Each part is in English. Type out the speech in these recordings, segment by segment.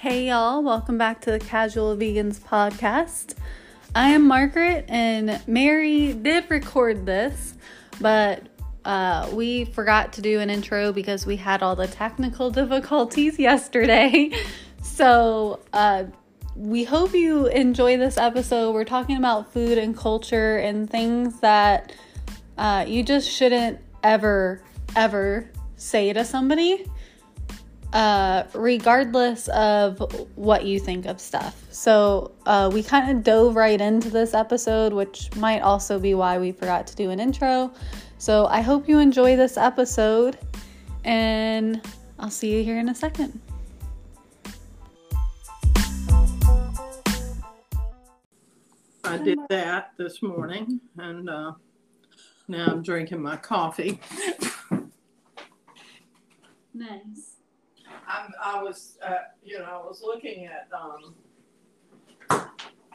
Hey y'all, welcome back to the Casual Vegans podcast. I am Margaret and Mary did record this, but uh, we forgot to do an intro because we had all the technical difficulties yesterday. So, uh, we hope you enjoy this episode. We're talking about food and culture and things that uh, you just shouldn't ever, ever say to somebody uh, regardless of what you think of stuff. So, uh, we kind of dove right into this episode, which might also be why we forgot to do an intro. So, I hope you enjoy this episode, and I'll see you here in a second. I did that this morning, and uh, now I'm drinking my coffee. Nice. I'm, I was, uh, you know, I was looking at. Um,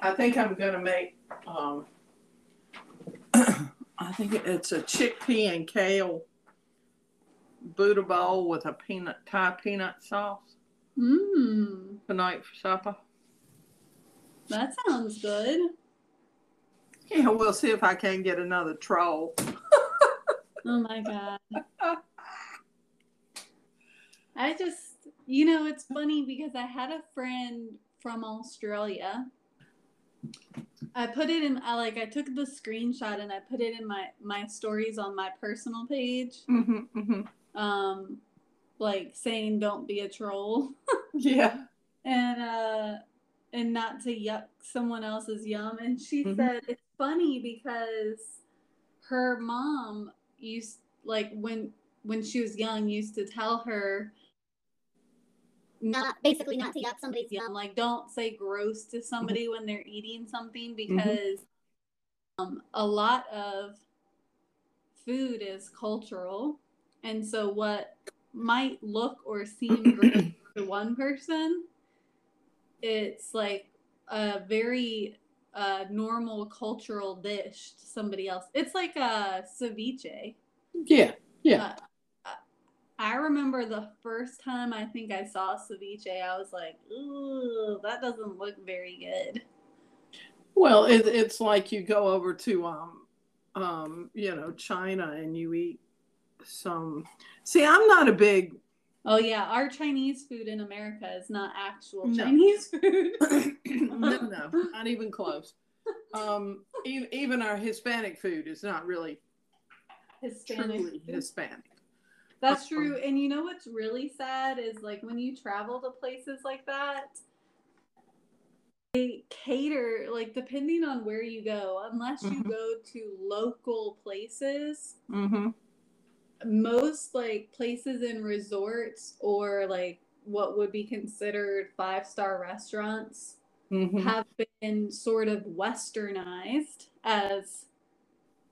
I think I'm gonna make. Um, I think it's a chickpea and kale Buddha bowl with a peanut Thai peanut sauce Mmm, tonight for supper. that sounds good. Yeah, we'll see if I can get another troll. Oh my god. I just, you know, it's funny because I had a friend from Australia. I put it in, I like, I took the screenshot and I put it in my my stories on my personal page. hmm hmm Um, like saying don't be a troll Yeah. and uh and not to yuck someone else's yum. And she Mhm. said it's funny because her mom used like when when she was young used to tell her not basically not to yuck somebody's yum. Like don't say gross to somebody when they're eating something because um, a lot of food is cultural, and so what might look or seem gross to one person, it's like a very uh, normal cultural dish to somebody else. It's like a ceviche. Yeah. Yeah. Uh, I remember the first time I think I saw ceviche, I was like, ooh, that doesn't look very good. Well, it, it's like you go over to um, um, you know, China and you eat some. See, I'm not a big. Oh yeah, our Chinese food in America is not actual No. Chinese food. no, no, not even close. Um, even, even our Hispanic food is not really Hispanic. Hispanic. That's true. And you know what's really sad is like when you travel to places like that, they cater like depending on where you go, unless you Mhm. go to local places, Mm-hmm. most like places in resorts or like what would be considered five star restaurants Mm-hmm. have been sort of westernized as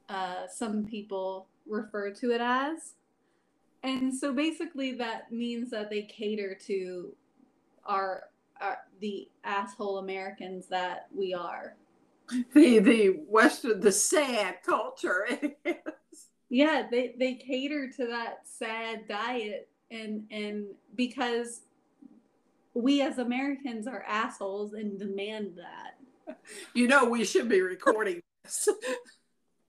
uh, some people refer to it as. And so basically that means that they cater to our, our the asshole Americans that we are. The the Western the sad culture. Yeah, they, they cater to that sad diet and and because we as Americans are assholes and demand that. you know, we should be recording this.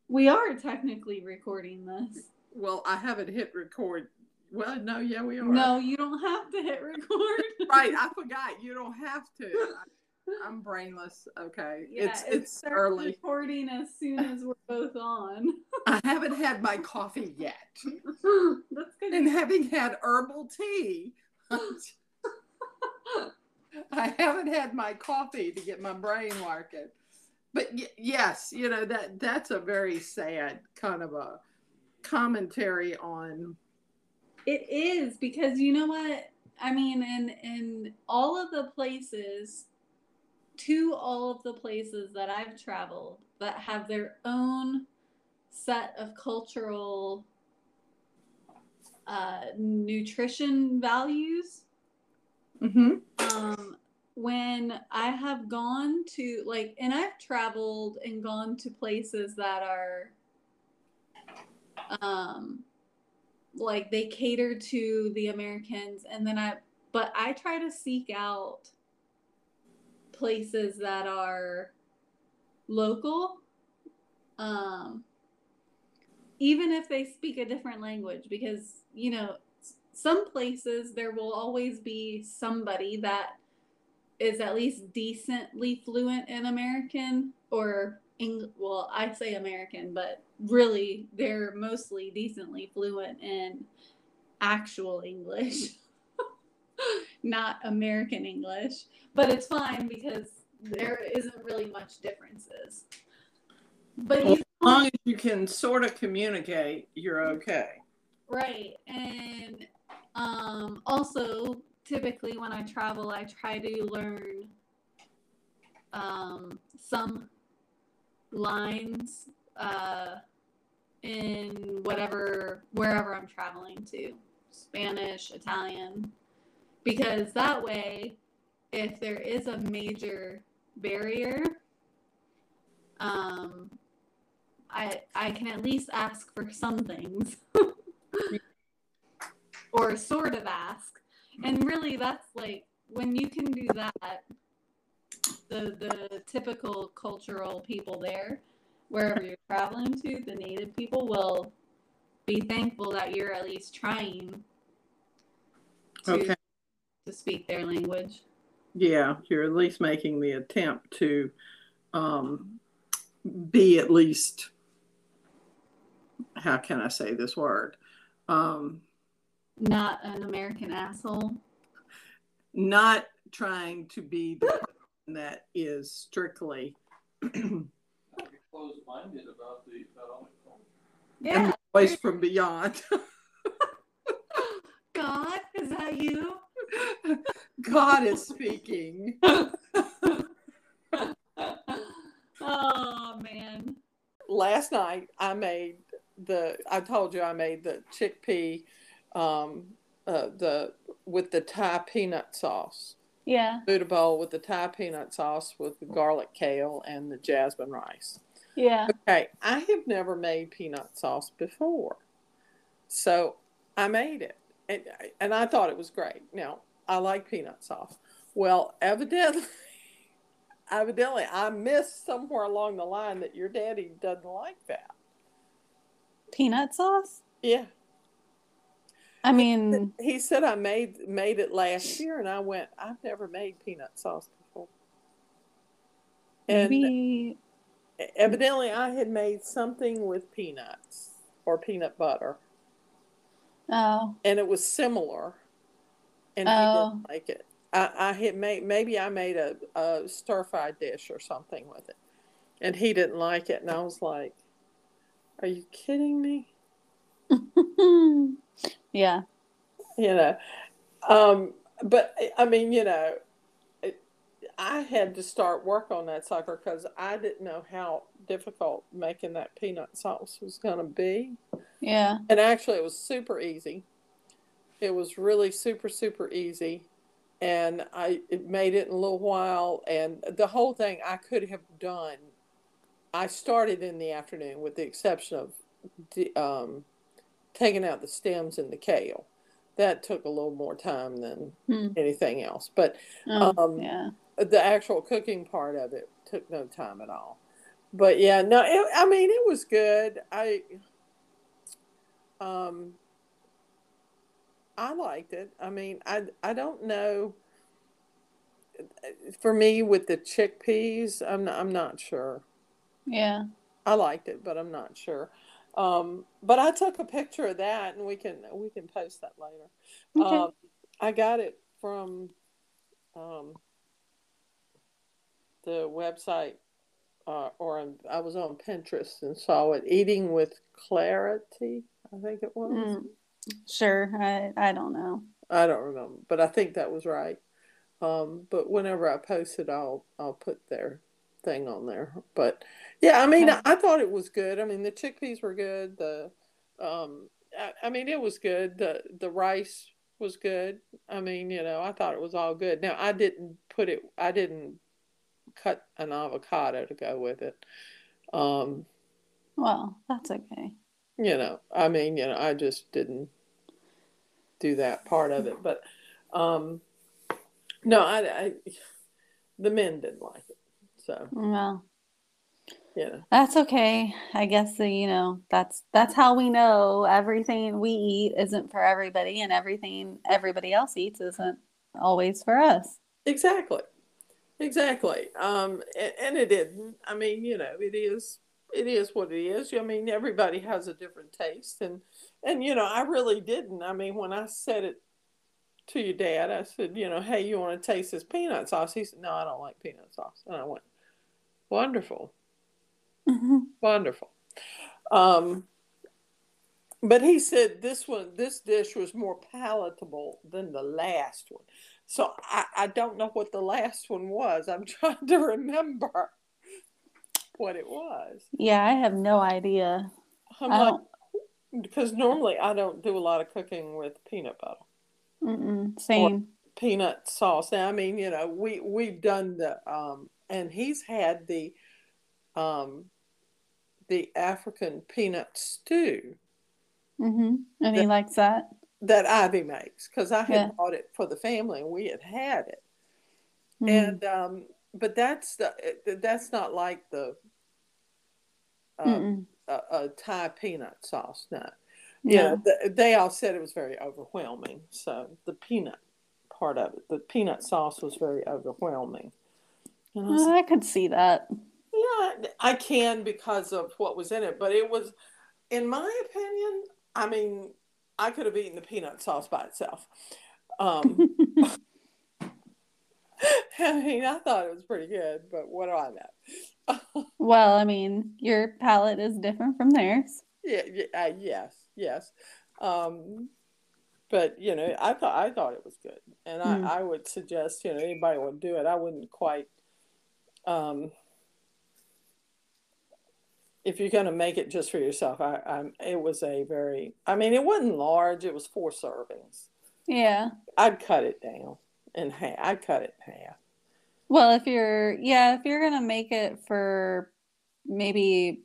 We are technically recording this. Well, I haven't hit record. Well, no, yeah, we are. No, you don't have to hit record. right. I forgot. You don't have to. I, I'm brainless. Okay, Yeah, it's it's starts early. Recording as soon as we're both on. I haven't had my coffee yet, That's good. and having had herbal tea. I haven't had my coffee to get my brain working. But y- yes, you know that that's a very sad kind of a commentary on It is because you know what? I mean, in in all of the places, to all of the places that I've traveled that have their own set of cultural uh, nutrition values. Mhm. um when i have gone to like and i've traveled and gone to places that are um like they cater to the americans. And then i but I try to seek out places that are local, um, even if they speak a different language, because you know some places there will always be somebody that is at least decently fluent in American or Eng- well, I say American, but really they're mostly decently fluent in actual English, not American English. But it's fine because there isn't really much differences. But Well, as long as you can sort of communicate, you're okay. Right. And um, also, typically when I travel, I try to learn um, some lines uh, in whatever, wherever I'm traveling to Spanish, Italian, because that way, if there is a major barrier, um, I I can at least ask for some things. or sort of ask. And really that's like when you can do that, the the typical cultural people there, wherever you're traveling to, the native people will be thankful that you're at least trying to, Okay. to speak their language. Yeah, you're at least making the attempt to um, be at least, how can I say this word? Um, Not an American asshole. not trying to be the that is strictly closed-minded about the about all the and Yeah. the voice from beyond. God, is that you? God is speaking. oh man. Last night I made the I told you I made the chickpea um uh, the with the Thai peanut sauce. Yeah. Buddha bowl with the Thai peanut sauce with the garlic kale and the jasmine rice. Yeah. Okay, I have never made peanut sauce before. So I made it. And, and I thought it was great. Now, I like peanut sauce. Well, evidently, evidently, I missed somewhere along the line that your daddy doesn't like that. Peanut sauce? Yeah. I mean, He said I made made it last year, and I went, I've never made peanut sauce before. And maybe evidently, I had made something with peanuts or peanut butter. oh, and it was similar, and he Oh. didn't like it. I, I had made maybe I made a, a stir fried dish or something with it, and he didn't like it, and I was like, "Are you kidding me?" yeah. You know, um, but I mean, you know, it, I had to start work on that sucker because I didn't know how difficult making that peanut sauce was going to be. Yeah. And actually, it was super easy. It was really super, super easy. And I it made it in a little while. And the whole thing I could have done, I started in the afternoon with the exception of um, taking out the stems and the kale. That took a little more time than Hmm. anything else. But Oh, Um, yeah. the actual cooking part of it took no time at all. But yeah, no, it, I mean it was good. I um I liked it. I mean, I I don't know for me with the chickpeas, I'm not, I'm not sure. Yeah. I liked it, but I'm not sure. Um, but I took a picture of that, and we can we can post that later. Okay. Um, I got it from um, the website, uh, or on- I was on Pinterest and saw it. Eating with clarity, I think it was. Mm. Sure. I I don't know. I don't remember, but I think that was right. Um, but whenever I post it, I'll I'll put their thing on there. But yeah, I mean, Okay. I, I thought it was good. I mean, the chickpeas were good. The um, I, I mean, it was good. The the rice was good. I mean, you know, I thought it was all good. Now, I didn't put it. I didn't cut an avocado to go with it. Um, Well, that's okay. you know i mean you know i just didn't do that part of it but Um, no, I, I, the men didn't like it. So, Well, yeah. that's okay. I guess you know that's that's how we know everything we eat isn't for everybody, and everything everybody else eats isn't always for us. Exactly. Exactly. Um, and, and it isn't. I mean, you know, it is. It is what it is. I mean, everybody has a different taste, and and you know, I really didn't. I mean, when I said it to your dad, I said, you know, hey, you want to taste this peanut sauce? He said, no, I don't like peanut sauce. And I went, wonderful, wonderful. Um, but he said this one, this dish was more palatable than the last one. So I, I don't know what the last one was. I'm trying to remember what it was. Yeah, I have no idea. I'm I like, don't. because normally I don't do a lot of cooking with peanut butter, Mm-mm, same. peanut sauce. Now, I mean, you know, we we've done the um, and he's had the um, the African peanut stew Mm-hmm. And he likes that. that Ivy makes because I had Yeah. bought it for the family and we had had it. Mm. And um, but that's the that's not like the uh, a, a Thai peanut sauce. No, yeah, th- they all said it was very overwhelming. So the peanut part of it, the peanut sauce was very overwhelming. And I was Well, I could see that. Yeah, I can because of what was in it, but it was, in my opinion, I mean, I could have eaten the peanut sauce by itself. Um, I mean, I thought it was pretty good, but what do I know? well, I mean, your palate is different from theirs. yeah, yeah uh, yes, yes. Um, but you know, I thought I thought it was good, and Mm. I, I would suggest you know anybody would do it. I wouldn't quite. Um, if you're going to make it just for yourself, I, I it was a very. I mean, it wasn't large. It was four servings. Yeah. I'd cut it down in half. I'd cut it in half. Well, if you're, yeah, if you're gonna make it for maybe,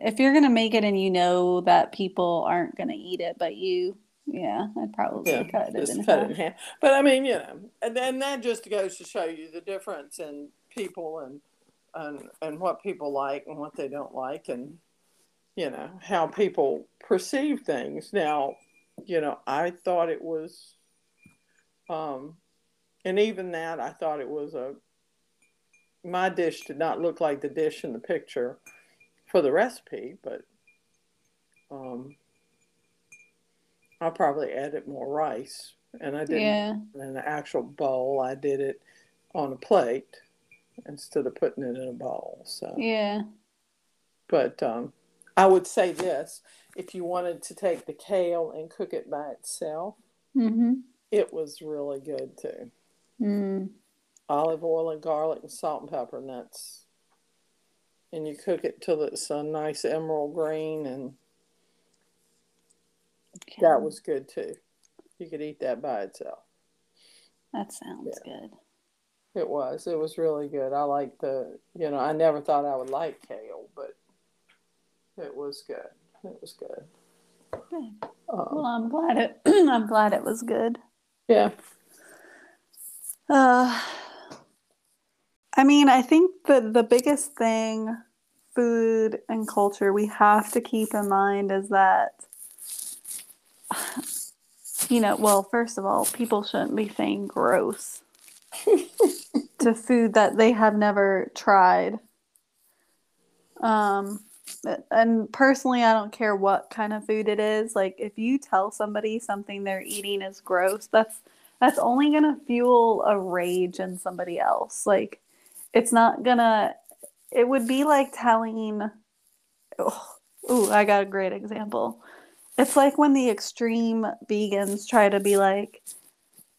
if you're gonna make it and you know that people aren't gonna eat it, but you, yeah, I'd probably Yeah, cut it in cut half. it in half. But I mean, you know, and then that just goes to show you the difference in people and and and what people like and what they don't like, and you know how people perceive things. Now, you know, I thought it was, um, and even that, I thought it was a. My dish did not look like the dish in the picture for the recipe, but um, I'll probably added more rice, and I didn't Yeah. in an actual bowl. I did it on a plate instead of putting it in a bowl. So, Yeah. but um, I would say this: if you wanted to take the kale and cook it by itself, Mm-hmm. it was really good too. Mm. Olive oil and garlic and salt and pepper, and that's and you cook it till it's a nice emerald green, and that was good too. You could eat that by itself. That sounds good. It was. It was really good. I like the, you know, I never thought I would like kale, but it was good. It was good. Um, Well, I'm glad it. I'm glad it was good. yeah. Uh, I mean, I think the the biggest thing, food and culture, we have to keep in mind is that, you know, well, first of all, people shouldn't be saying gross to food that they have never tried. Um, and personally, I don't care what kind of food it is. Like, if you tell somebody something they're eating is gross, that's that's only gonna fuel a rage in somebody else. Like, it's not gonna. It would be like telling. Oh, ooh, I got a great example. It's like when the extreme vegans try to be like,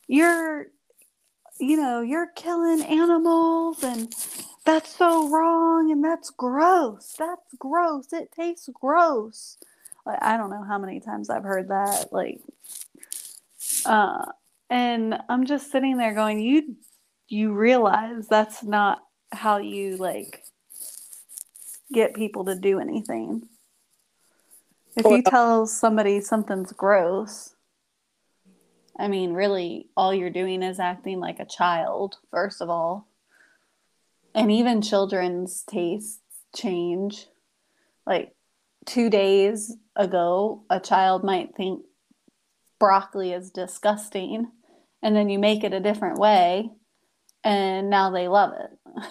you're, you know, you're killing animals and that's so wrong and that's gross. That's gross. It tastes gross. Like, I don't know how many times I've heard that. Like, uh, and I'm just sitting there going, you, you realize that's not how you like get people to do anything. If you tell somebody something's gross, I mean, really, all you're doing is acting like a child, first of all. And even children's tastes change. Like two days ago, a child might think broccoli is disgusting, and then you make it a different way, and now they love it.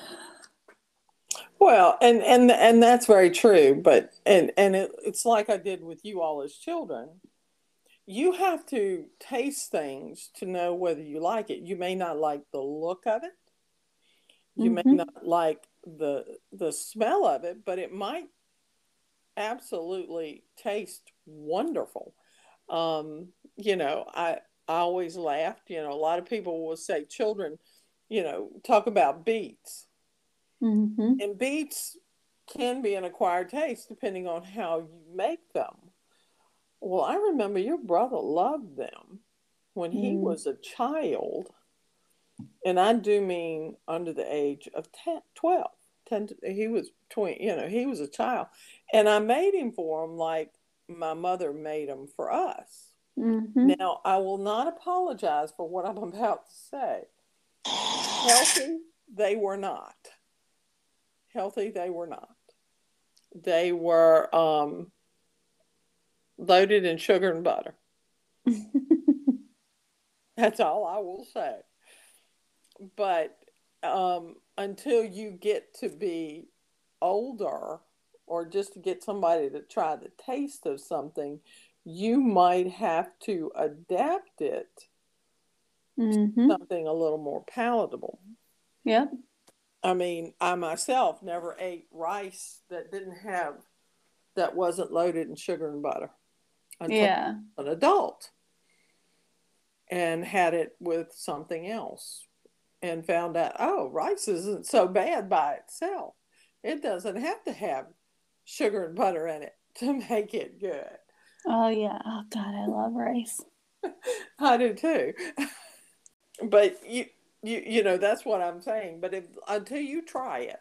Well, and and and that's very true. But and and it, it's like I did with you all as children. You have to taste things to know whether you like it. You may not like the look of it. You Mhm. may not like the the smell of it, but it might absolutely taste wonderful. Um, you know, I I always laughed. You know, a lot of people will say children, you know, talk about beets hmm and beets can be an acquired taste depending on how you make them. Well, I remember your brother loved them when he Mm. was a child. And I do mean under the age of 10, 12. 10 to- he was 20, you know, he was a child. And I made him for him like my mother made them for us. hmm Now, I will not apologize for what I'm about to say. Healthy, they were not. Healthy, they were not. They were um, loaded in sugar and butter. That's all I will say. But um, until you get to be older, or just to get somebody to try the taste of something, you might have to adapt it hmm something a little more palatable. Yep. I mean, I myself never ate rice that didn't have that wasn't loaded in sugar and butter until Yeah. an adult and had it with something else and found out oh rice isn't so bad by itself it doesn't have to have sugar and butter in it to make it good Oh yeah. Oh God, I love rice. i do too but you you you know that's what i'm saying but if, until you try it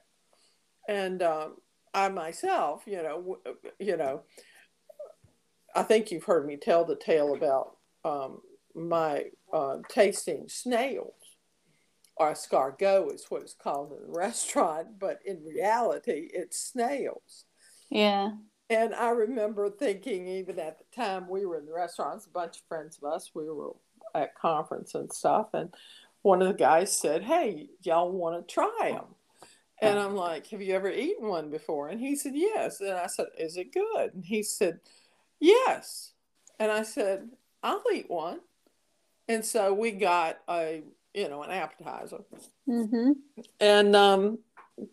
and um, i myself you know w- you know i think you've heard me tell the tale about um, my uh, tasting snails or escargot is what it's called in the restaurant but in reality it's snails Yeah. and I remember thinking, even at the time we were in the restaurants, a bunch of friends of us, we were at conference and stuff, and one of the guys said, "Hey, y'all want to try them?" And I'm like, "Have you ever eaten one before?" And he said, "Yes." And I said, "Is it good?" And he said, "Yes." And I said, "I'll eat one." And so we got a, you know, an appetizer, hmm and um,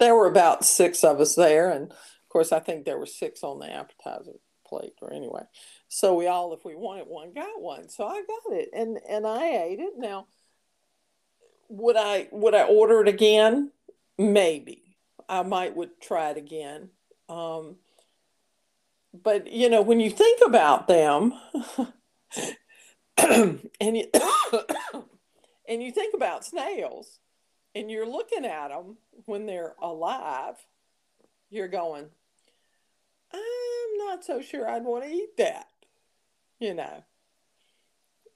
there were about six of us there, and of course, I think there were six on the appetizer plate, or anyway. So we all, if we wanted one, got one. So I got it, and and I ate it. Now, would I would I order it again? Maybe I might would try it again. Um, but you know, when you think about them, and you and you think about snails, and you're looking at them when they're alive, you're going, I'm not so sure I'd want to eat that, you know.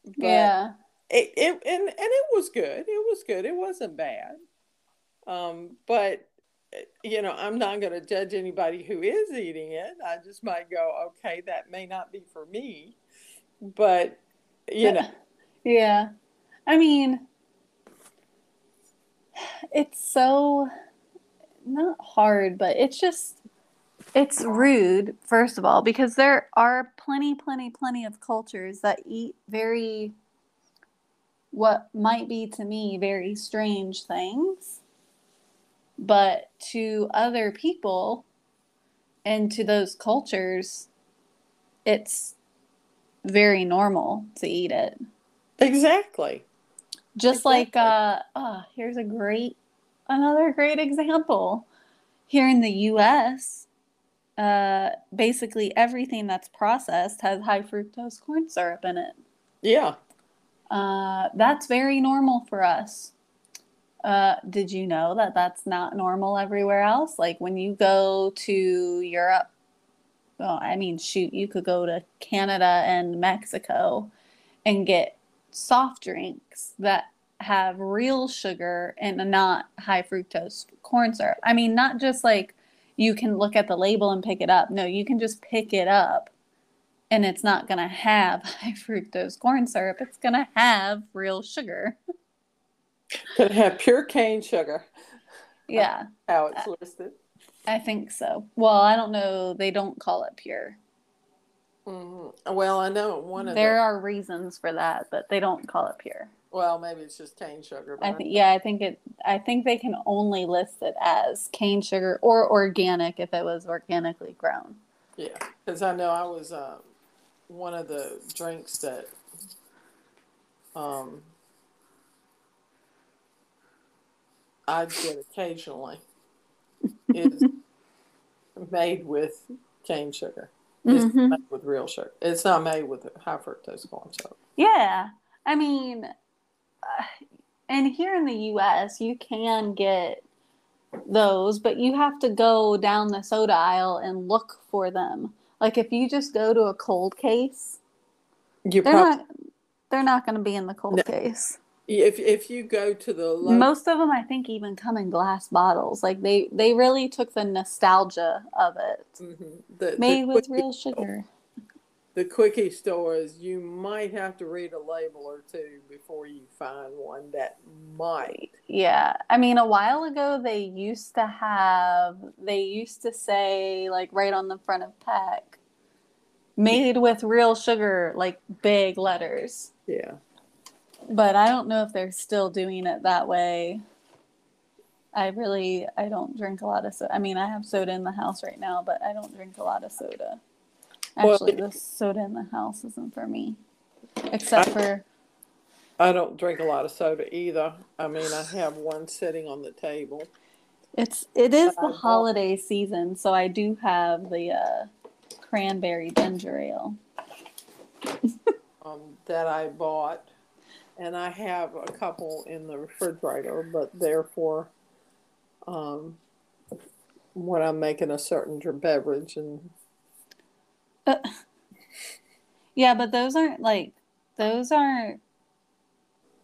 But Yeah. it, it and and it was good. It was good. It wasn't bad. Um, but you know, I'm not going to judge anybody who is eating it. I just might go, okay, that may not be for me. But you know, Yeah. I mean, it's so not hard, but it's just it's rude first of all because there are plenty plenty plenty of cultures that eat very what might be to me very strange things but to other people and to those cultures it's very normal to eat it. Exactly. just like uh oh, here's a great another great example. Here in the US uh basically everything that's processed has high fructose corn syrup in it. Yeah. uh that's very normal for us uh did you know that that's not normal everywhere else like when you go to Europe well I mean shoot you could go to Canada and Mexico and get soft drinks that have real sugar and not high fructose corn syrup. I mean, not just like you can look at the label and pick it up. No, you can just pick it up and it's not going to have high fructose corn syrup. It's going to have real sugar. Could have pure cane sugar. Yeah. How it's listed. I think so. Well, I don't know. They don't call it pure. Mm-hmm. Well, I know one of There the, are reasons for that, but they don't call it pure. well, maybe it's just cane sugar. I think yeah, I think it I think they can only list it as cane sugar or organic if it was organically grown. Yeah, because I know I was um, one of the drinks that um, I get occasionally is made with cane sugar. It's Mhm. made with real sugar. It's not made with high fructose corn syrup. Yeah. I mean uh, and here in the US you can get those, but you have to go down the soda aisle and look for them. Like if you just go to a cold case, You they're not they're not going to be in the cold No. case. If if you go to the local, Most of them, I think, even come in glass bottles. Like they, they really took the nostalgia of it, Mhm. the, made the with real sugar. the quickie stores, you might have to read a label or two before you find one that might. Yeah, I mean, a while ago they used to have, they used to say like right on the front of pack, made with real sugar, like big letters. Yeah. But I don't know if they're still doing it that way. I really, I don't drink a lot of soda. I mean, I have soda in the house right now, but I don't drink a lot of soda. Well, Actually, the soda in the house isn't for me, except for I don't drink a lot of soda either. I mean, I have one sitting on the table it's it is I the holiday season, so I do have the uh, cranberry ginger ale. um, that I bought, and I have a couple in the refrigerator, but they're um, when I'm making a certain beverage. And But yeah, but those aren't like those aren't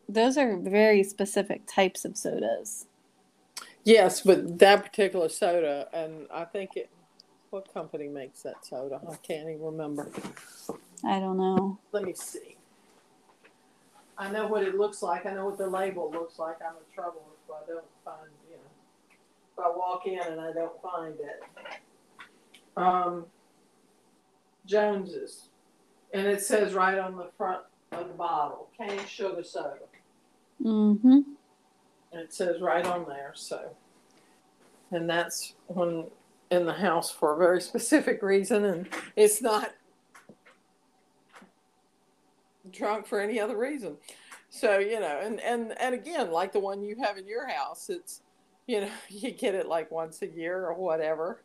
those are very specific types of sodas. yes, but that particular soda, and I think it. What company makes that soda? I can't even remember. I don't know. Let me see. I know what it looks like. I know what the label looks like. I'm in trouble if I don't find, you know, if I walk in and I don't find it. Um, Jones's, and it says right on the front of the bottle, cane sugar soda. Mm-hmm. And it says right on there. So, and that's when in the house for a very specific reason, and it's not drunk for any other reason. So you know, and and and again, like the one you have in your house, it's you know you get it like once a year or whatever,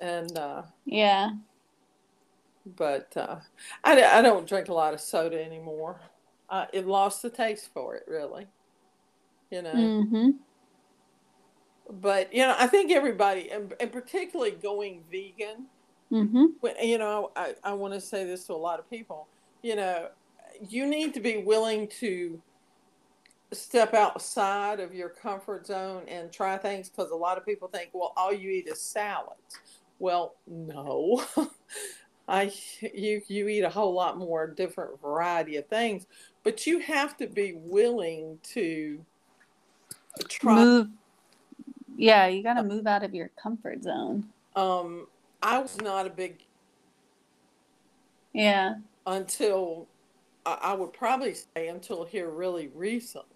and uh, Yeah. but uh, I I don't drink a lot of soda anymore. Uh, it lost the taste for it, really. You know. Mm-hmm. but you know i think everybody and, and particularly going vegan Mm-hmm. when, you know i, I want to say this to a lot of people you know you need to be willing to step outside of your comfort zone and try things because a lot of people think well all you eat is salads well no i you you eat a whole lot more different variety of things but you have to be willing to try Move. Yeah, you got to move out of your comfort zone. Um, I was not a big Yeah. until I would probably say until here really recently.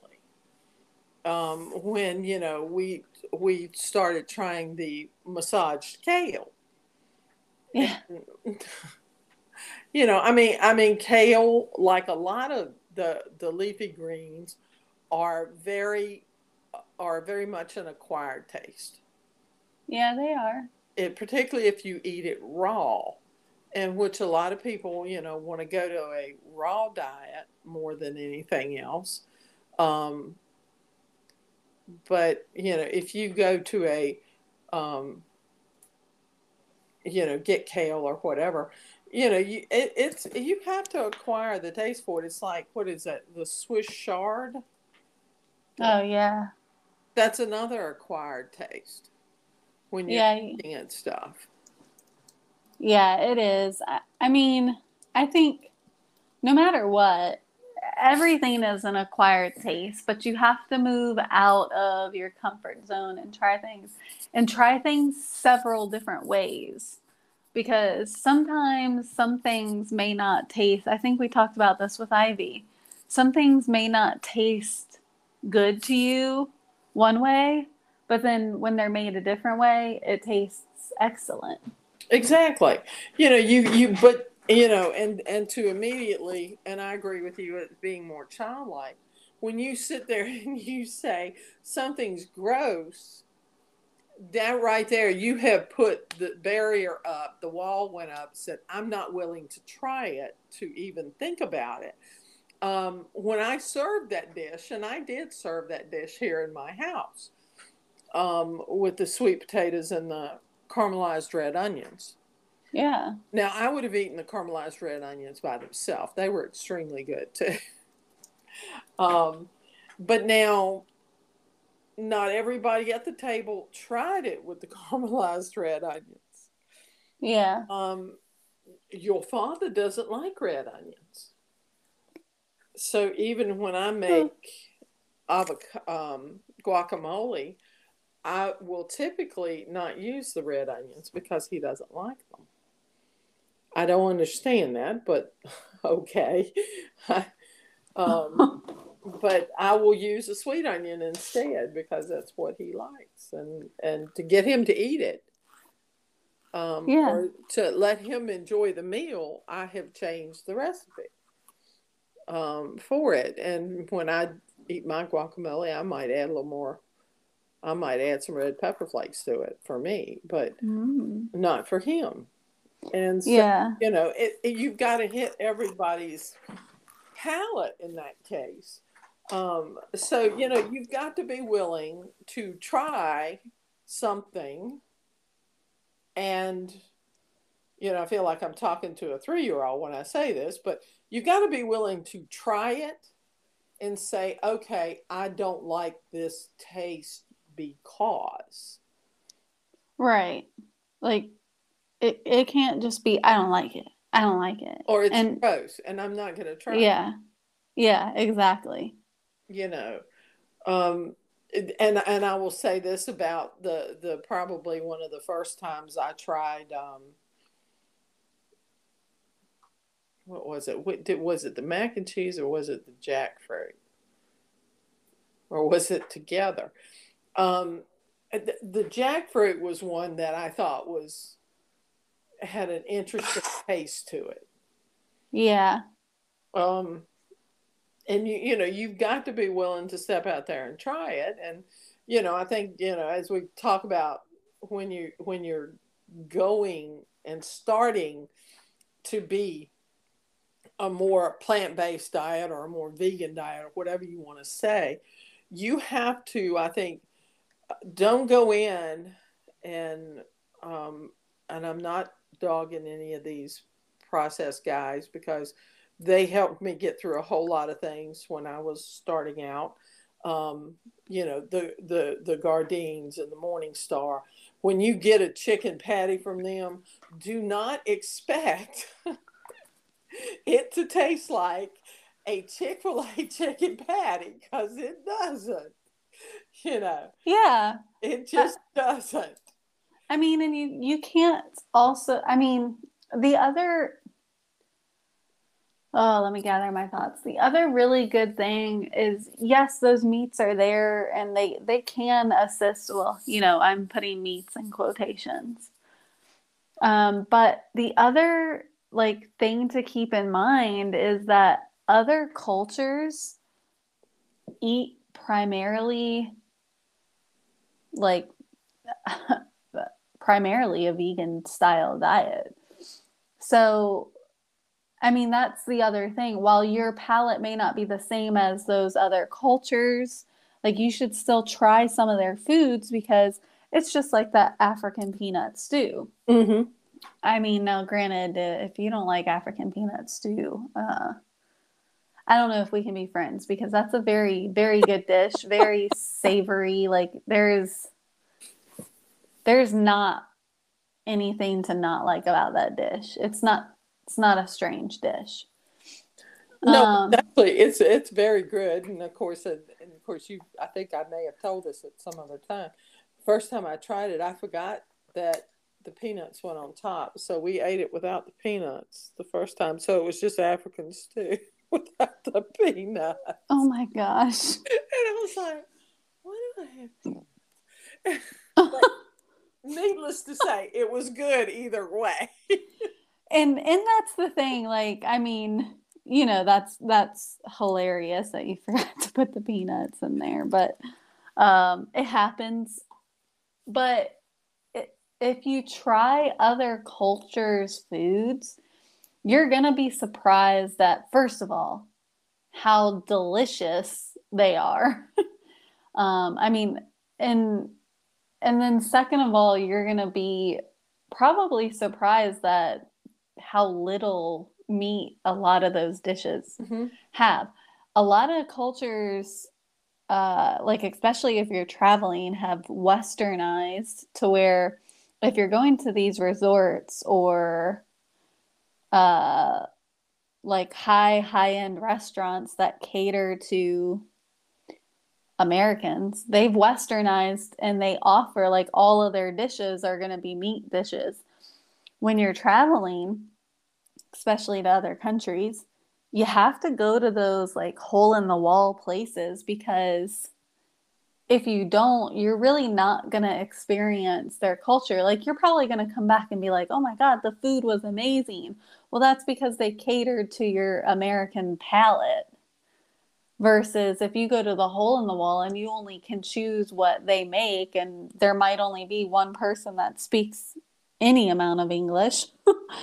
Um, when you know we we started trying the massaged kale. Yeah. You know, I mean, I mean, kale, like a lot of the the leafy greens, are very are very much an acquired taste. Yeah, they are. it particularly if you eat it raw and which a lot of people you know want to go to a raw diet more than anything else um, but you know if you go to a um, you know get kale or whatever you know, you it, it's you have to acquire the taste for it. It's like what is that? The Swiss chard. Oh yeah. That's another acquired taste when you're Yeah. looking at stuff. Yeah, it is. I, I mean, I think no matter what, everything is an acquired taste, but you have to move out of your comfort zone and try things and try things several different ways. Because sometimes some things may not taste. I think we talked about this with Ivy. Some things may not taste good to you one way, but then when they're made a different way, it tastes excellent. Exactly. You know, you you but you know, and and to immediately, and I agree with you at being more childlike. When you sit there and you say something's gross, that right there, you have put the barrier up, the wall went up, said, I'm not willing to try it, to even think about it. Um, when I served that dish, and I did serve that dish here in my house um, with the sweet potatoes and the caramelized red onions. Yeah. Now, I would have eaten the caramelized red onions by themselves. They were extremely good too. um, but now, not everybody at the table tried it with the caramelized red onions. Yeah. Um, your father doesn't like red onions. So even when I make um, guacamole, I will typically not use the red onions because he doesn't like them. I don't understand that, but okay. um, but I will use a sweet onion instead because that's what he likes, and and to get him to eat it, um, Yeah. or to let him enjoy the meal, I have changed the recipe um, for it. And when I eat my guacamole, I might add a little more. I might add some red pepper flakes to it for me, but Mm. not for him. And so, Yeah. you know, it, it, you've got to hit everybody's palate in that case. Um, so, you know, you've got to be willing to try something. And, you know, I feel like I'm talking to a three year old when I say this, but you've got to be willing to try it and say, okay, I don't like this taste because. Right. Like it it can't just be I don't like it. I don't like it. Or it's And- gross and I'm not going to try. Yeah. Yeah, exactly. you know um and and i will say this about the the probably one of the first times i tried um what was it what, did, was it the mac and cheese or was it the jackfruit or was it together um the, the jackfruit was one that i thought was had an interesting taste to it Yeah. um and you you know you've got to be willing to step out there and try it and you know i think you know as we talk about when you when you're going and starting to be a more plant-based diet or a more vegan diet or whatever you want to say you have to i think don't go in and um and i'm not dogging any of these process guys because they helped me get through a whole lot of things when I was starting out. Um, you know, the the the Gardeins and the Morning Star. When you get a chicken patty from them, do not expect it to taste like a Chick Fil A chicken patty because it doesn't. You know, Yeah. it just doesn't. I mean, and you you can't also. I mean, the other. Oh, let me gather my thoughts. The other really good thing is yes, those meats are there and they they can assist. Well, you know, I'm putting meats in quotations. Um, but the other like thing to keep in mind is that other cultures eat primarily like primarily a vegan style diet. So, I mean, that's the other thing. While your palate may not be the same as those other cultures, like you should still try some of their foods because it's just like that African peanut stew. Mm-hmm. I mean, now granted, if you don't like African peanut stew, uh, I don't know if we can be friends because that's a very, very good dish, very savory. Like there's, there's not anything to not like about that dish. It's not, it's not a strange dish. No, Um, actually, it's it's very good, and of course, and and of course, you. I think I may have told this at some other time. First time I tried it, I forgot that the peanuts went on top, so we ate it without the peanuts the first time. So it was just African stew without the peanuts. Oh my gosh. And I was like, why do I have peanuts? Needless to say, it was good either way. and and that's the thing like i mean you know that's that's hilarious that you forgot to put the peanuts in there but um it happens but if you try other cultures foods you're gonna be surprised that first of all how delicious they are um i mean and and then second of all you're gonna be probably surprised that how little meat a lot of those dishes have. A lot of cultures, uh, like especially if you're traveling, have westernized to where if you're going to these resorts or uh, like high high end restaurants that cater to Americans, they've westernized and they offer like all of their dishes are going to be meat dishes. When you're traveling, especially to other countries, you have to go to those like hole in the wall places because if you don't, you're really not going to experience their culture. Like, you're probably going to come back and be like, oh my God, the food was amazing. Well, that's because they catered to your American palate. Versus if you go to the hole in the wall and you only can choose what they make, and there might only be one person that speaks any amount of English,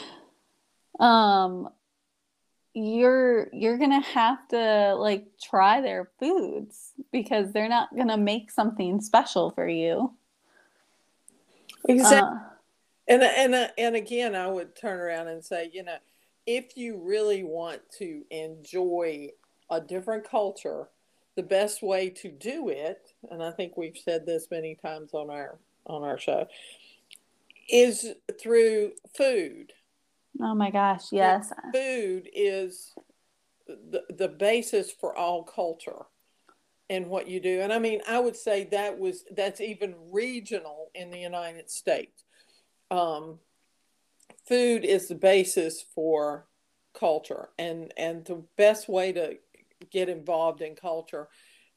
um, you're you're gonna have to like try their foods because they're not gonna make something special for you. Exactly. Uh, And and uh, and again, I would turn around and say, you know, if you really want to enjoy a different culture, the best way to do it, and I think we've said this many times on our on our show, is through food. Oh my gosh, yes. Food is the the basis for all culture and what you do. And I mean, I would say that was that's even regional in the United States. Um, food is the basis for culture, and and the best way to get involved in culture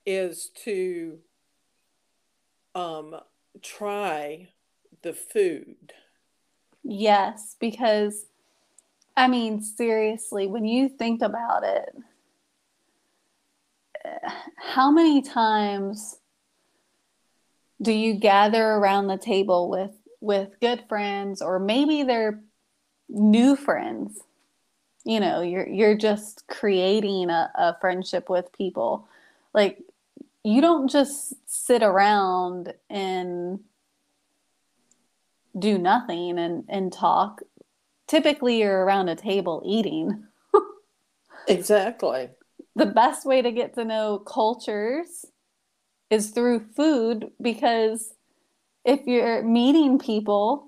is to um, try the food. Yes, because I mean, seriously, when you think about it, how many times do you gather around the table with with good friends or maybe they're new friends? You know, you're you're just creating a, a friendship with people. Like you don't just sit around and do nothing and, and talk. Typically, you're around a table eating. Exactly. The best way to get to know cultures is through food because if you're meeting people,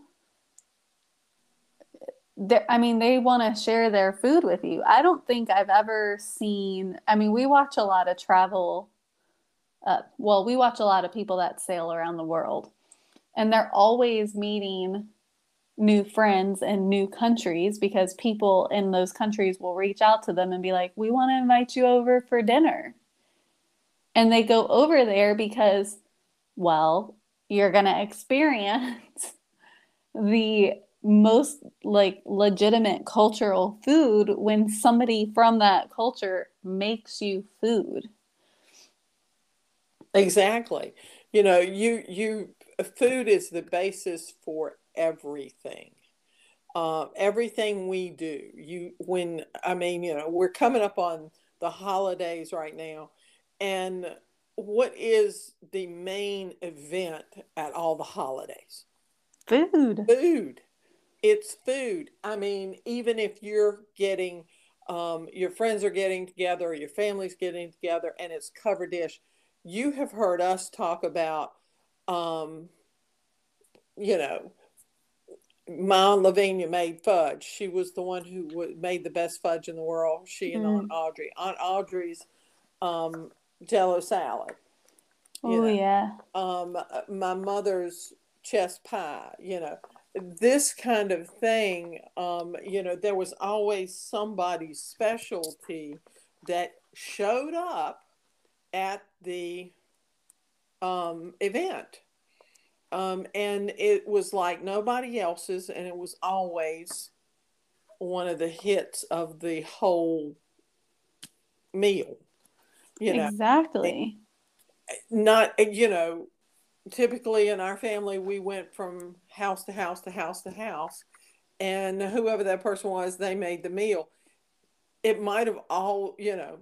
I mean, they want to share their food with you. I don't think I've ever seen, I mean, we watch a lot of travel. Uh, well, we watch a lot of people that sail around the world, and they're always meeting new friends and new countries because people in those countries will reach out to them and be like, We want to invite you over for dinner. And they go over there because, well, you're going to experience the most like legitimate cultural food when somebody from that culture makes you food. Exactly. You know, you you food is the basis for everything. Um, everything we do. You when I mean, you know, we're coming up on the holidays right now, and what is the main event at all the holidays? Food. Food. it's food. I mean, even if you're getting, um, your friends are getting together, your family's getting together, and it's cover dish, you have heard us talk about, um, you know, my aunt Lavinia made fudge. She was the one who w- made the best fudge in the world. She and Mm. Aunt Audrey. Aunt Audrey's um, Jello salad. Oh know. yeah. Um, my mother's chess pie. You know, this kind of thing. Um, you know, there was always somebody's specialty that showed up at the um, event. Um, and it was like nobody else's, and it was always one of the hits of the whole meal. You know, exactly. not you know, typically in our family we went from house to house to house to house, and whoever that person was, they made the meal. It might have all you know,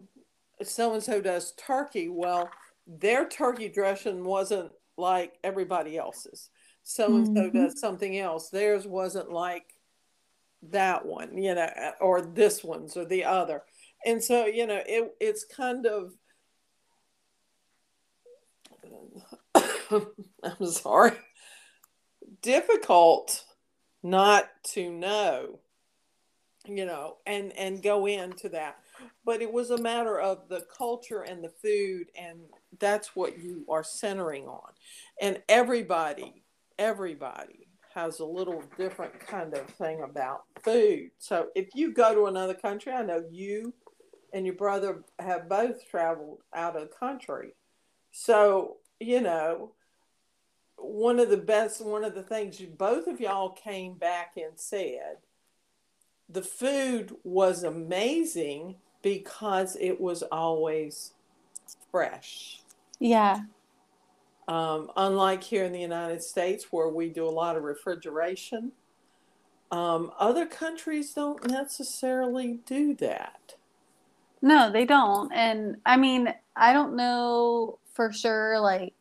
so and so does turkey. Well, their turkey dressing wasn't like everybody else's. So and so Mhm. does something else. Theirs wasn't like that one, you know, or this one's or the other. And so, you know, it it's kind of I'm sorry. Difficult not to know, you know, and and go into that. But it was a matter of the culture and the food and that's what you are centering on. And everybody, everybody has a little different kind of thing about food. So if you go to another country, I know you and your brother have both traveled out of the country. So, you know, one of the best, one of the things you both of y'all came back and said the food was amazing because it was always fresh. Yeah. Um, unlike here in the United States, where we do a lot of refrigeration, um, other countries don't necessarily do that. No, they don't. And I mean, I don't know for sure. Like,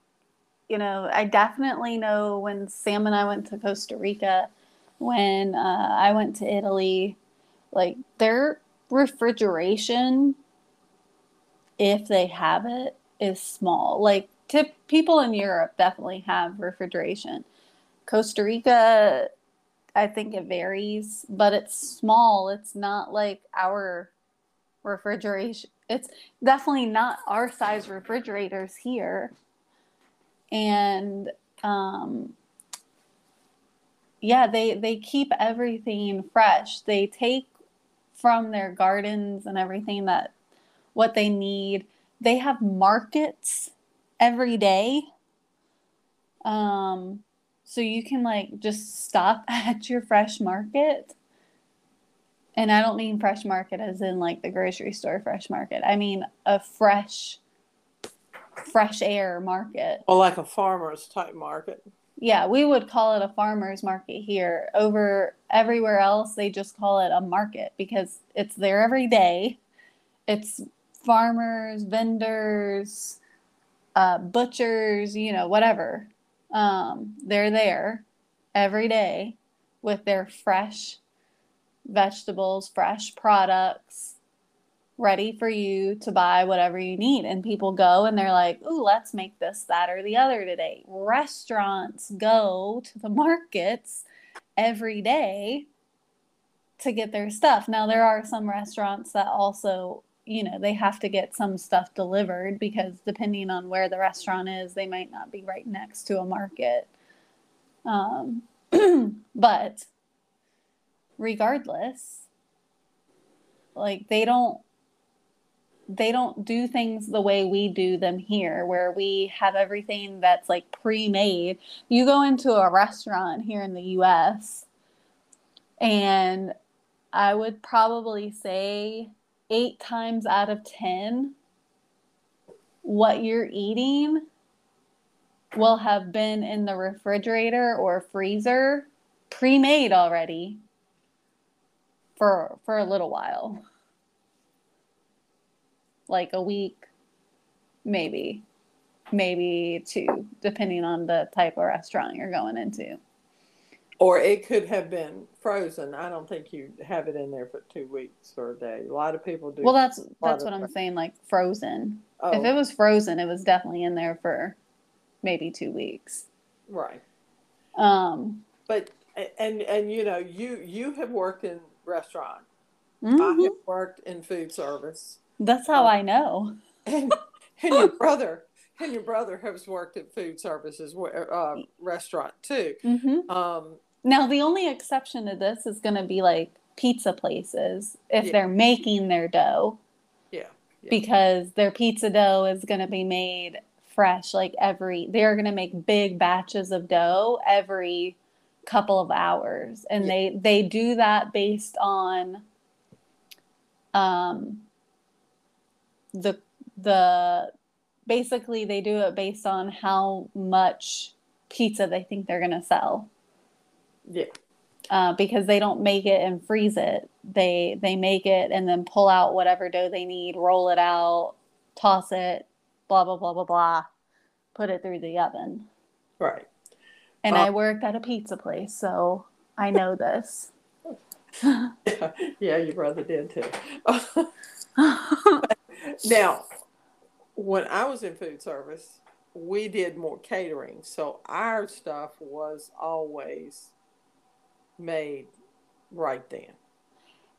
you know, I definitely know when Sam and I went to Costa Rica, when uh, I went to Italy, like their refrigeration, if they have it, is small. Like, tip people in Europe definitely have refrigeration. Costa Rica, I think it varies, but it's small. It's not like our refrigeration. It's definitely not our size refrigerators here. And um yeah, they they keep everything fresh. They take from their gardens and everything that what they need. They have markets every day. Um so you can like just stop at your fresh market and I don't mean fresh market as in like the grocery store fresh market. I mean a fresh, fresh air market. Or like a farmer's type market. Yeah, we would call it a farmer's market here. Over everywhere else, they just call it a market because it's there every day. It's farmers, vendors, uh, butchers, you know, whatever. Um, they're there every day with their fresh vegetables, fresh products ready for you to buy whatever you need. And people go and they're like, ooh, let's make this, that, or the other today. Restaurants go to the markets every day to get their stuff. Now, there are some restaurants that also, you know, they have to get some stuff delivered because depending on where the restaurant is, they might not be right next to a market. Um, but regardless like they don't they don't do things the way we do them here where we have everything that's like pre-made. You go into a restaurant here in the US and i would probably say 8 times out of 10 what you're eating will have been in the refrigerator or freezer pre-made already for for a little while like a week maybe maybe two depending on the type of restaurant you're going into or it could have been frozen. I don't think you have it in there for two weeks or a day. A lot of people do. Well, that's that's what I'm saying. Like frozen. oh, If it was frozen, it was definitely in there for maybe two weeks. right. Um, But and and you know you you have worked in restaurant. I mhm. have worked in food service, That's how Oh. I know. and and your brother and your brother has worked at food services uh, restaurant too. hmm Um, Now, the only exception to this is going to be like pizza places if Yeah. they're making their dough yeah, Yeah. because their pizza dough is going to be made fresh like every they're going to make big batches of dough every couple of hours and Yeah. they they do that based on um the the basically they do it based on how much pizza they think they're going to sell yeah, uh, because they don't make it and freeze it. They they make it and then pull out whatever dough they need, roll it out, toss it, blah blah blah blah blah, put it through the oven. right. And I worked at a pizza place, so I know this. Yeah, yeah, your brother did too. now, when I was in food service, we did more catering, so our stuff was always made right then.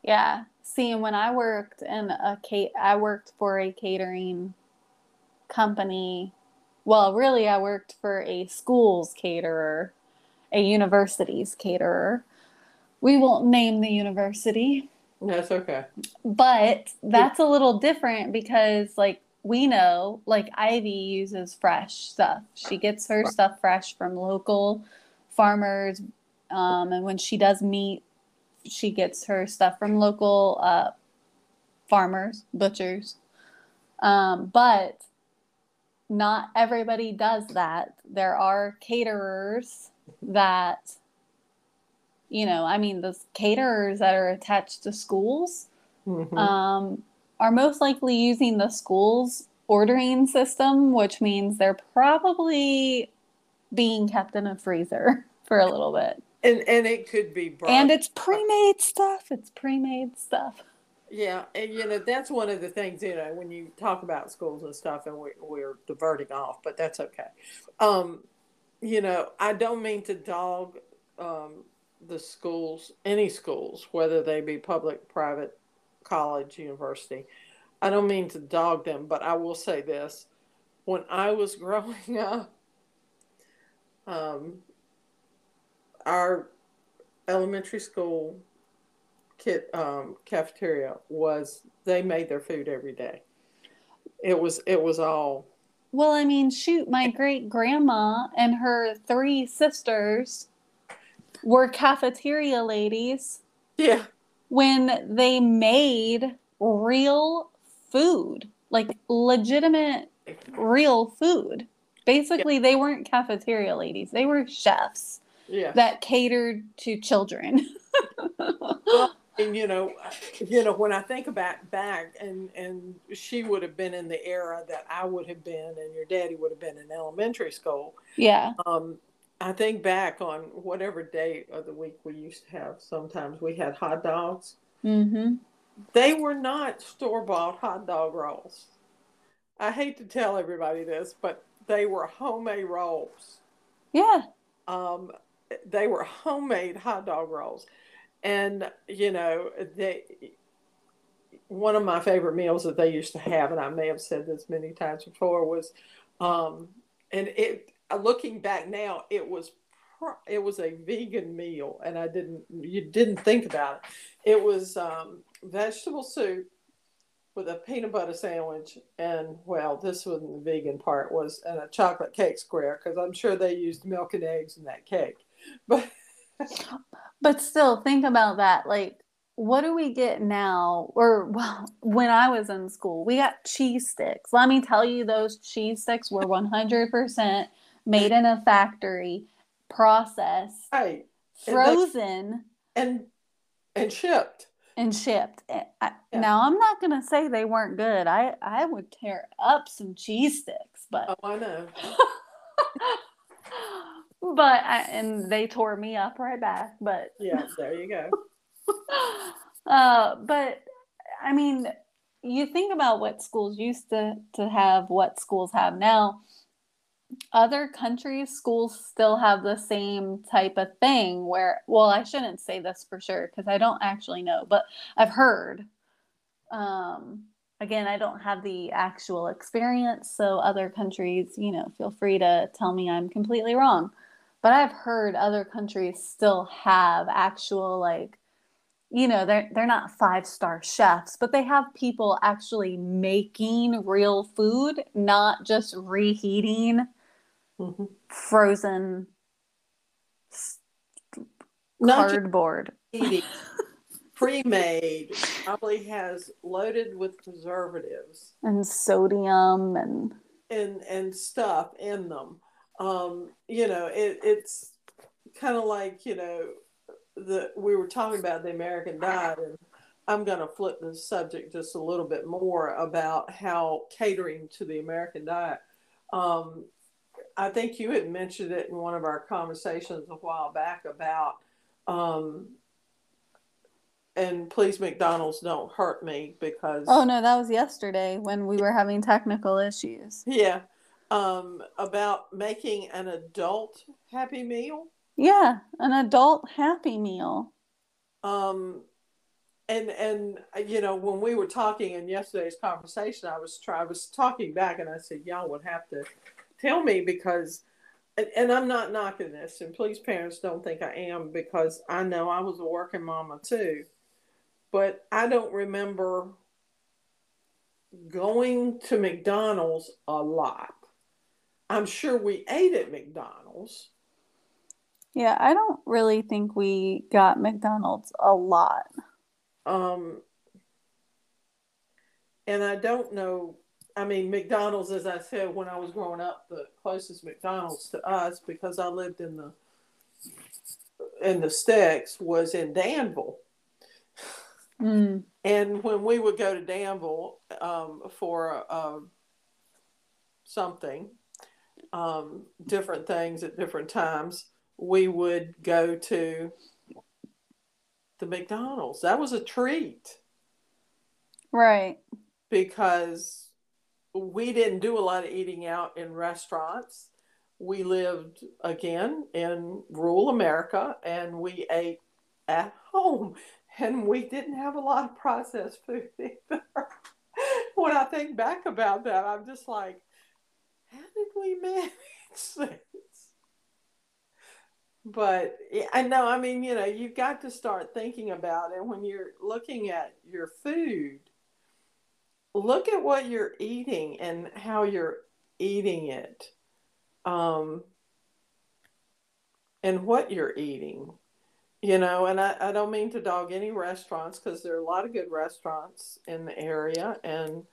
yeah. See, when I worked in a I worked for a catering company. Well, really, I worked for a school's caterer, a university's caterer. We won't name the university. That's okay. But that's a little different because, like, we know, like, Ivy uses fresh stuff. She gets her stuff fresh from local farmers. Um, and when she does meat, she gets her stuff from local uh, farmers, butchers. Um, but not everybody does that. There are caterers that, you know, I mean, those caterers that are attached to schools Mhm. um, are most likely using the school's ordering system, which means they're probably being kept in a freezer for a little bit. and and it could be brought. And it's pre-made stuff. It's pre-made stuff. Yeah, and you know that's one of the things you know when you talk about schools and stuff, and we, we're diverting off, but that's okay. Um, you know, I don't mean to dog um, the schools, any schools, whether they be public, private, college, university. I don't mean to dog them, but I will say this: when I was growing up, um, our elementary school kit um, cafeteria was they made their food every day. It was it was all Well, I mean, shoot, my great grandma and her three sisters were cafeteria ladies yeah when they made real food, like legitimate real food. Basically, they weren't cafeteria ladies, they were chefs yeah. that catered to children. and you know you know when I think about back and and she would have been in the era that I would have been and your daddy would have been in elementary school. yeah. Um, I think back on whatever day of the week we used to have. Sometimes we had hot dogs. Mm-hmm. They were not store bought hot dog rolls. I hate to tell everybody this, but they were homemade rolls. Yeah. Um, they were homemade hot dog rolls, and you know they. One of my favorite meals that they used to have, and I may have said this many times before, was, um, and it. Looking back now, it was it was a vegan meal, and I didn't you didn't think about it. It was um, vegetable soup with a peanut butter sandwich, and well, this wasn't the vegan part was and a chocolate cake square because I'm sure they used milk and eggs in that cake. But But still, think about that. Like, what do we get now? Or, well, when I was in school, we got cheese sticks. Let me tell you, those cheese sticks were 100% made in a factory, processed, they- frozen, and and shipped. and shipped. Eh, I, Yeah. Now, I'm not going to say they weren't good. I, I would tear up some cheese sticks, but. Oh, I know. but I, and they tore me up right back. But Yeah, there you go. uh, but I mean, you think about what schools used to to have, what schools have now. Other countries' schools still have the same type of thing where, well, I shouldn't say this for sure because I don't actually know, but I've heard. Um, again, I don't have the actual experience, so other countries, you know, feel free to tell me I'm completely wrong. But I've heard other countries still have actual like you know they're they're not five star chefs but they have people actually making real food not just reheating Mhm. frozen Not cardboard. pre-made. Probably has loaded with preservatives. And sodium and and and stuff in them. Um you know it, it's kind of like you know the we were talking about the american diet and i'm going to flip the subject just a little bit more about how catering to the american diet um i think you had mentioned it in one of our conversations a while back about um and please mcdonald's don't hurt me because oh no that was yesterday when we were having technical issues Yeah. Um, about making an adult happy meal. yeah an adult happy meal Um, and and you know when we were talking in yesterday's conversation, I was try I was talking back and I said y'all would have to tell me because. And, and I'm not knocking this, and please, parents, don't think I am because I know I was a working mama too. But I don't remember going to McDonald's a lot. I'm sure we ate at McDonald's. yeah i don't really think we got mcdonald's a lot Um, and I don't know. I mean, McDonald's, as I said, when I was growing up, the closest McDonald's to us, because I lived in the in the sticks, was in Danville. mm. And when we would go to Danville um, for uh, something, um, different things at different times, we would go to the McDonald's. That was a treat right because we didn't do a lot of eating out in restaurants. We lived again in rural America and we ate at home and we didn't have a lot of processed food either. when I think back about that, I'm just like, how did we manage this? But I know, I mean, you know, you've got to start thinking about it when you're looking at your food look at what you're eating and how you're eating it um, and what you're eating you know and I, I don't mean to dog any restaurants because there are a lot of good restaurants in the area and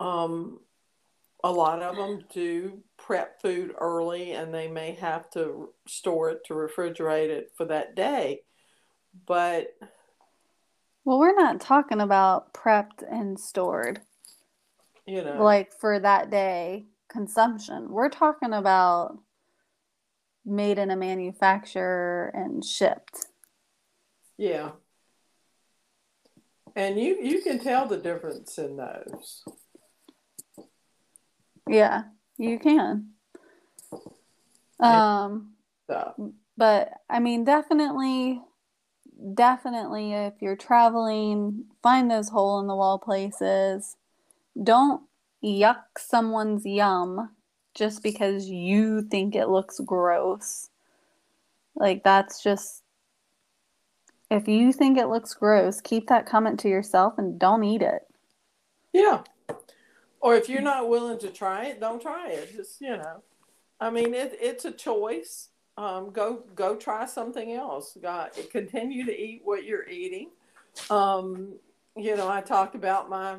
um, a lot of them do prep food early and they may have to store it to refrigerate it for that day but Well, we're not talking about prepped and stored you know like for that day consumption. We're talking about made in a manufacturer and shipped. Yeah. And you you can tell the difference in those. Yeah, you can. Um, stuff. but I mean, definitely, definitely, if you're traveling, find those hole in the wall places. Don't yuck someone's yum just because you think it looks gross. Like, that's just, if you think it looks gross, keep that comment to yourself and don't eat it. Yeah. Or if you're not willing to try it, don't try it. Just you know, I mean, it, it's a choice. Um, go go try something else. God, continue to eat what you're eating. Um, you know, I talked about my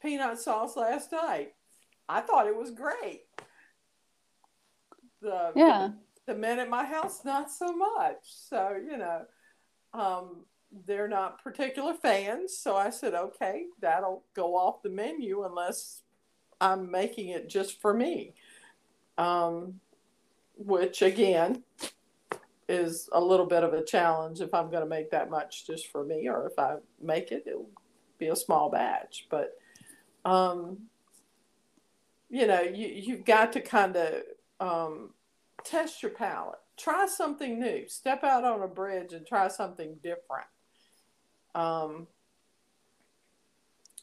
peanut sauce last night. I thought it was great. The, Yeah. the men at my house not so much so you know um, they're not particular fans so i said okay that'll go off the menu unless I'm making it just for me. Um, which again is a little bit of a challenge if I'm going to make that much just for me, or if I make it, it'll be a small batch. But, um, you know, you, you've got to kind of um, test your palate. Try something new. Step out on a bridge and try something different. Um,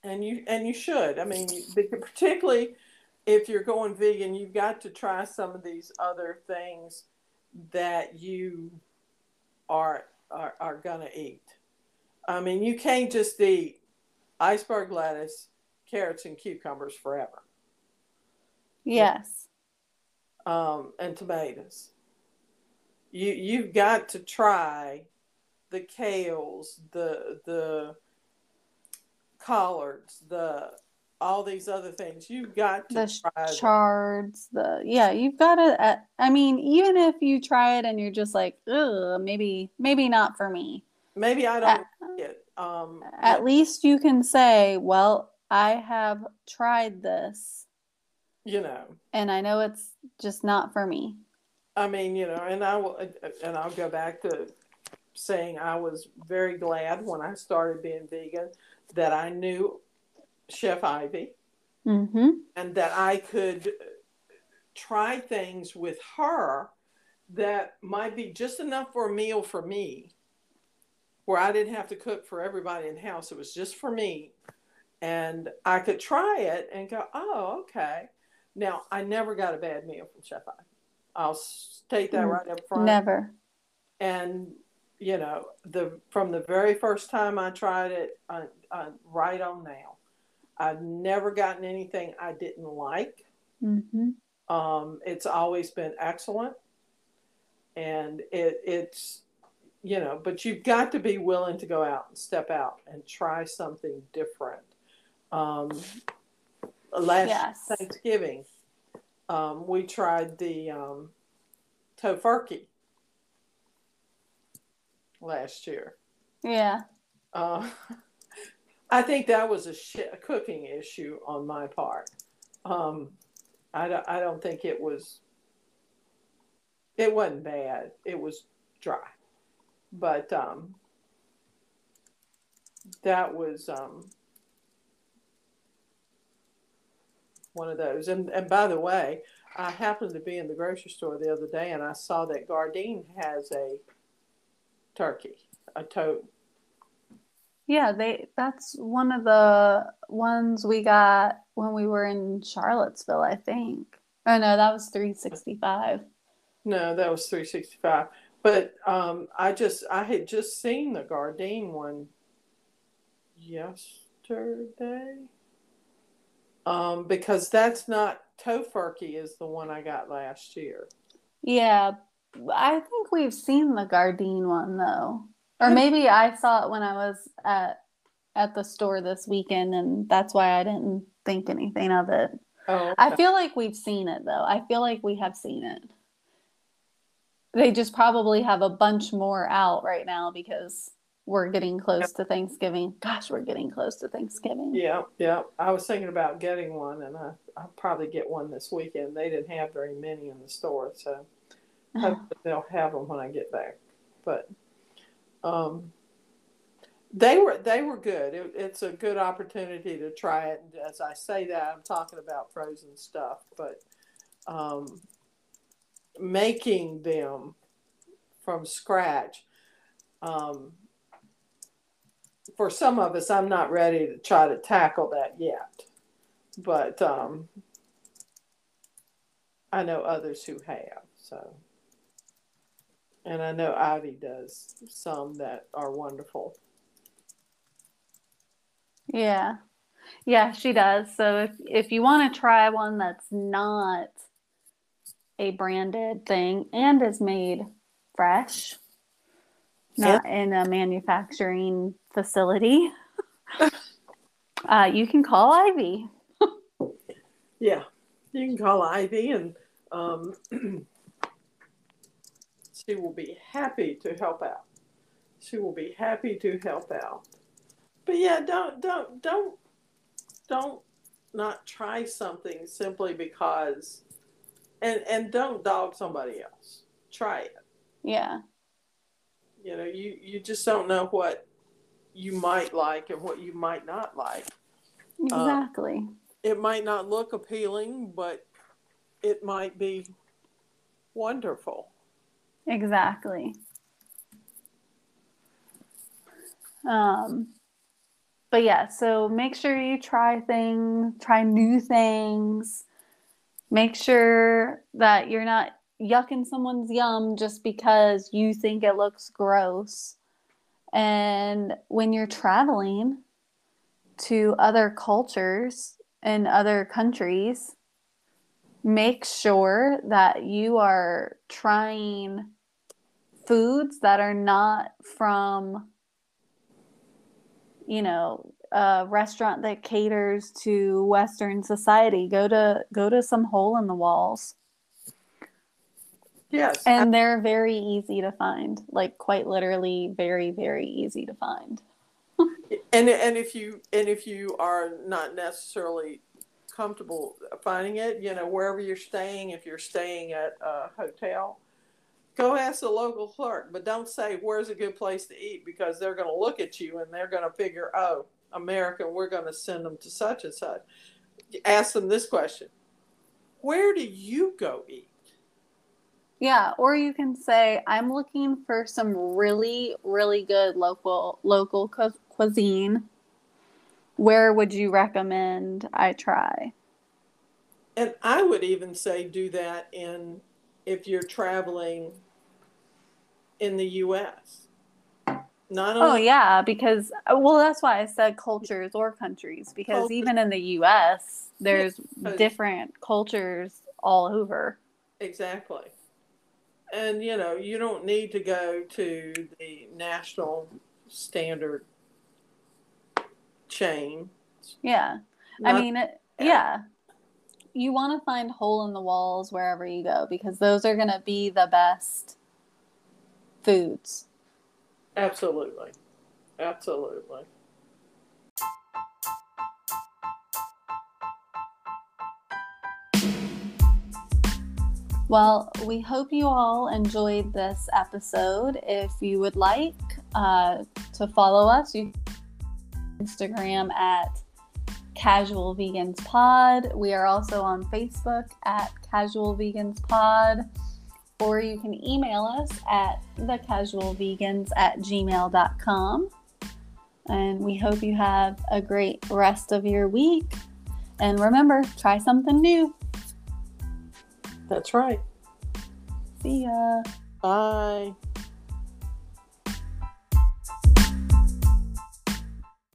and you and you should. I mean, particularly if you're going vegan, you've got to try some of these other things that you are are, are gonna eat. I mean, you can't just eat iceberg lettuce, carrots, and cucumbers forever. Yes. Um, and tomatoes. You you've got to try the kales, the the collards, the all these other things. You've got to the try chards, the yeah, you've got to. Uh, I mean, even if you try it and you're just like, ugh, maybe maybe not for me. Maybe I don't uh, it. Um, at least you can say, well, I have tried this. You know, and I know it's just not for me. I mean, you know, and I will, and I'll go back to saying I was very glad when I started being vegan that I knew Chef Ivy mm-hmm. and that I could try things with her that might be just enough for a meal for me where I didn't have to cook for everybody in the house. It was just for me. And I could try it and go, oh, okay. Now, I never got a bad meal from Chef Ivy. I'll state that mm, right up front. Never. And you know, the from the very first time I tried it, uh, uh, right on now, I've never gotten anything I didn't like. Mm-hmm. Um, it's always been excellent, and it, it's you know, but you've got to be willing to go out and step out and try something different. Um, last yes. Thanksgiving, um, we tried the um, tofurkey last year. Yeah. Uh, I think that was a, sh- a cooking issue on my part. Um, I, don't, I don't think it was. It wasn't bad. It was dry, but um, that was um, one of those. And and by the way, I happened to be in the grocery store the other day, and I saw that Gardein has a turkey, a tote. Yeah, they that's one of the ones we got when we were in Charlottesville, I think. Oh no, that was 365. No, that was 365. But um, I just I had just seen the Gardein one yesterday. Um, because that's not Tofurkey is the one I got last year. Yeah, I think we've seen the Gardein one though, or maybe I saw it when I was at at the store this weekend, and that's why I didn't think anything of it. Oh, okay. I feel like we've seen it though. I feel like we have seen it. They just probably have a bunch more out right now because we're getting close to Thanksgiving. Gosh, we're getting close to Thanksgiving. Yeah, yeah. I was thinking about getting one, and I I'll probably get one this weekend. They didn't have very many in the store, so Hopefully they'll have them when I get back. But um, they were they were good. It, it's a good opportunity to try it. And as I say that, I'm talking about frozen stuff, but um, making them from scratch. Um, for some of us, I'm not ready to try to tackle that yet, but um, I know others who have. So. And I know Ivy does some that are wonderful. Yeah. Yeah, she does. So if if you want to try one that's not a branded thing and is made fresh, not in a manufacturing facility, uh, you can call Ivy. yeah, you can call Ivy and um, She will be happy to help out. She will be happy to help out. But yeah, don't don't don't don't not try something simply because and and don't dog somebody else. Try it. Yeah. You know, you you just don't know what you might like and what you might not like. Um, exactly. It might not look appealing, but it might be wonderful. Exactly. Um, but yeah, so make sure you try things, try new things. Make sure that you're not yucking someone's yum just because you think it looks gross. And when you're traveling to other cultures and other countries, make sure that you are trying foods that are not from you know a restaurant that caters to western society go to go to some hole in the walls Yes. and they're very easy to find like quite literally very very easy to find and and if you and if you are not necessarily comfortable finding it, you know, wherever you're staying, if you're staying at a hotel, go ask the local clerk, but don't say where's a good place to eat because they're going to look at you and they're going to figure, oh, American, we're going to send them to such and such. Ask them this question: Where do you go eat? yeah or you can say i'm looking for some really really good local local cu- cuisine where would you recommend i try And I would even say do that in if you're traveling in the U.S. Not Oh only yeah, because well, that's why I said cultures or countries because Cultures. even in the U.S. there's different cultures all over. exactly, and you know you don't need to go to the national standard chain. Yeah, I mean, it, yeah. you want to find hole in the walls wherever you go because those are gonna be the best foods. absolutely, absolutely. Well, we hope you all enjoyed this episode. If you would like uh, to follow us, you Instagram at Casual Vegans Pod. We are also on Facebook at Casual Vegans Pod. Or you can email us at thecasualvegans at gmail.com. And we hope you have a great rest of your week. And remember, try something new. That's right. See ya. Bye.